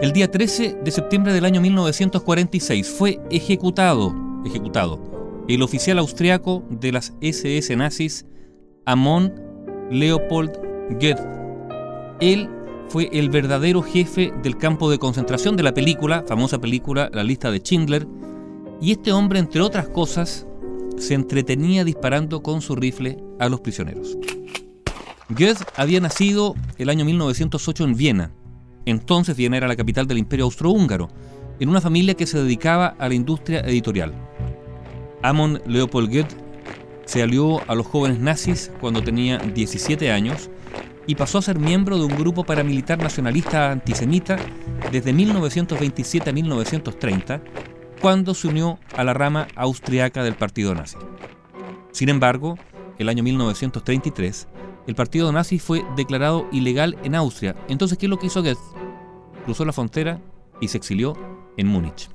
El día 13 de septiembre del año 1946 fue ejecutado, ejecutado el oficial austriaco de las SS nazis Amon Leopold Goethe. Él fue el verdadero jefe del campo de concentración de la película, famosa película La lista de Schindler, y este hombre, entre otras cosas, se entretenía disparando con su rifle a los prisioneros. Goethe había nacido el año 1908 en Viena. Entonces Viena era la capital del imperio austrohúngaro, en una familia que se dedicaba a la industria editorial. Amon Leopold Goethe se alió a los jóvenes nazis cuando tenía 17 años y pasó a ser miembro de un grupo paramilitar nacionalista antisemita desde 1927 a 1930, cuando se unió a la rama austriaca del partido nazi. Sin embargo, el año 1933, el partido nazi fue declarado ilegal en Austria. Entonces, ¿qué es lo que hizo Goethe? Cruzó la frontera y se exilió en Múnich.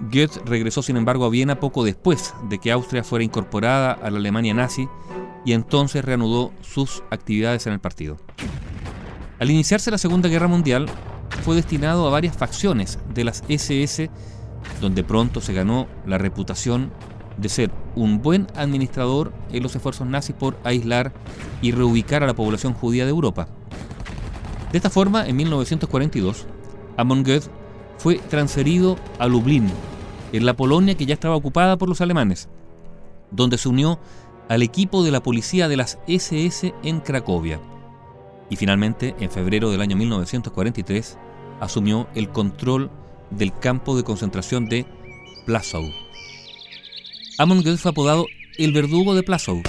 Goethe regresó, sin embargo, a Viena poco después de que Austria fuera incorporada a la Alemania nazi y entonces reanudó sus actividades en el partido. Al iniciarse la Segunda Guerra Mundial, fue destinado a varias facciones de las SS, donde pronto se ganó la reputación de ser un buen administrador en los esfuerzos nazis por aislar y reubicar a la población judía de Europa. De esta forma, en 1942, Amon fue transferido a Lublin, en la Polonia que ya estaba ocupada por los alemanes, donde se unió al equipo de la policía de las SS en Cracovia. Y finalmente, en febrero del año 1943, asumió el control del campo de concentración de Plaszow. Amon Goethe fue apodado el verdugo de Plaszow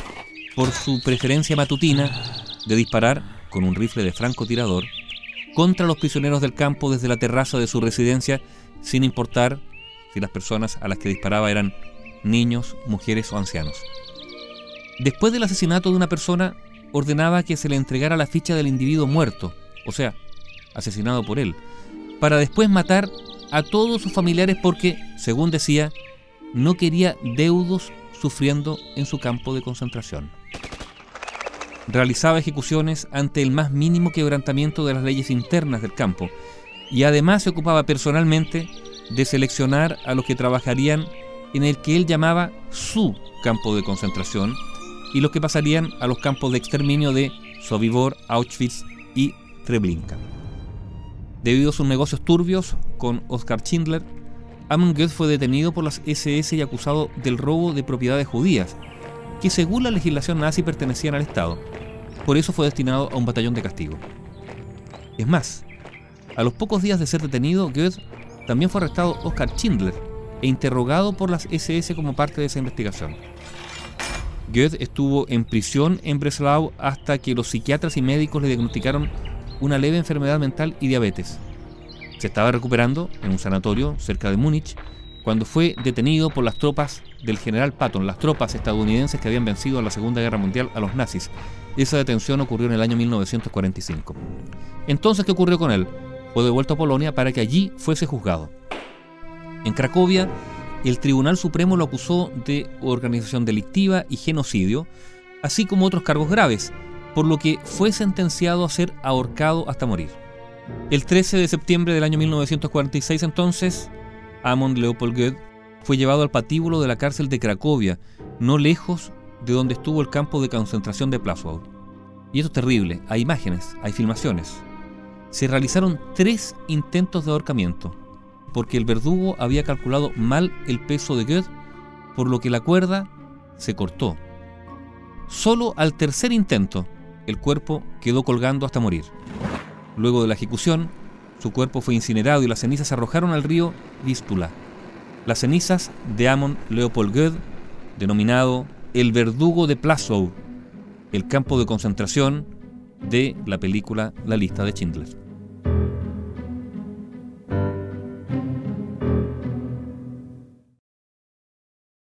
por su preferencia matutina de disparar con un rifle de francotirador contra los prisioneros del campo desde la terraza de su residencia, sin importar si las personas a las que disparaba eran niños, mujeres o ancianos. Después del asesinato de una persona, ordenaba que se le entregara la ficha del individuo muerto, o sea, asesinado por él, para después matar a todos sus familiares porque, según decía, no quería deudos sufriendo en su campo de concentración. Realizaba ejecuciones ante el más mínimo quebrantamiento de las leyes internas del campo y además se ocupaba personalmente de seleccionar a los que trabajarían en el que él llamaba su campo de concentración y los que pasarían a los campos de exterminio de Sobibor, Auschwitz y Treblinka. Debido a sus negocios turbios con Oskar Schindler, Amon Goethe fue detenido por las SS y acusado del robo de propiedades judías, que según la legislación nazi pertenecían al Estado. Por eso fue destinado a un batallón de castigo. Es más, a los pocos días de ser detenido, Goethe también fue arrestado Oskar Schindler e interrogado por las SS como parte de esa investigación. Goethe estuvo en prisión en Breslau hasta que los psiquiatras y médicos le diagnosticaron una leve enfermedad mental y diabetes. Se estaba recuperando en un sanatorio cerca de Múnich cuando fue detenido por las tropas del general Patton, las tropas estadounidenses que habían vencido en la Segunda Guerra Mundial a los nazis. Esa detención ocurrió en el año 1945. Entonces, ¿qué ocurrió con él? Fue devuelto a Polonia para que allí fuese juzgado. En Cracovia, el Tribunal Supremo lo acusó de organización delictiva y genocidio, así como otros cargos graves, por lo que fue sentenciado a ser ahorcado hasta morir. El 13 de septiembre del año 1946 entonces, Amon Leopold Goethe fue llevado al patíbulo de la cárcel de Cracovia, no lejos de donde estuvo el campo de concentración de Plaszow. Y esto es terrible, hay imágenes, hay filmaciones. Se realizaron tres intentos de ahorcamiento, porque el verdugo había calculado mal el peso de Goethe, por lo que la cuerda se cortó. Solo al tercer intento, el cuerpo quedó colgando hasta morir. Luego de la ejecución, su cuerpo fue incinerado y las cenizas se arrojaron al río Vístula. Las cenizas de Amon Leopold Goethe, denominado el verdugo de Plaszow, el campo de concentración de la película La lista de Schindler.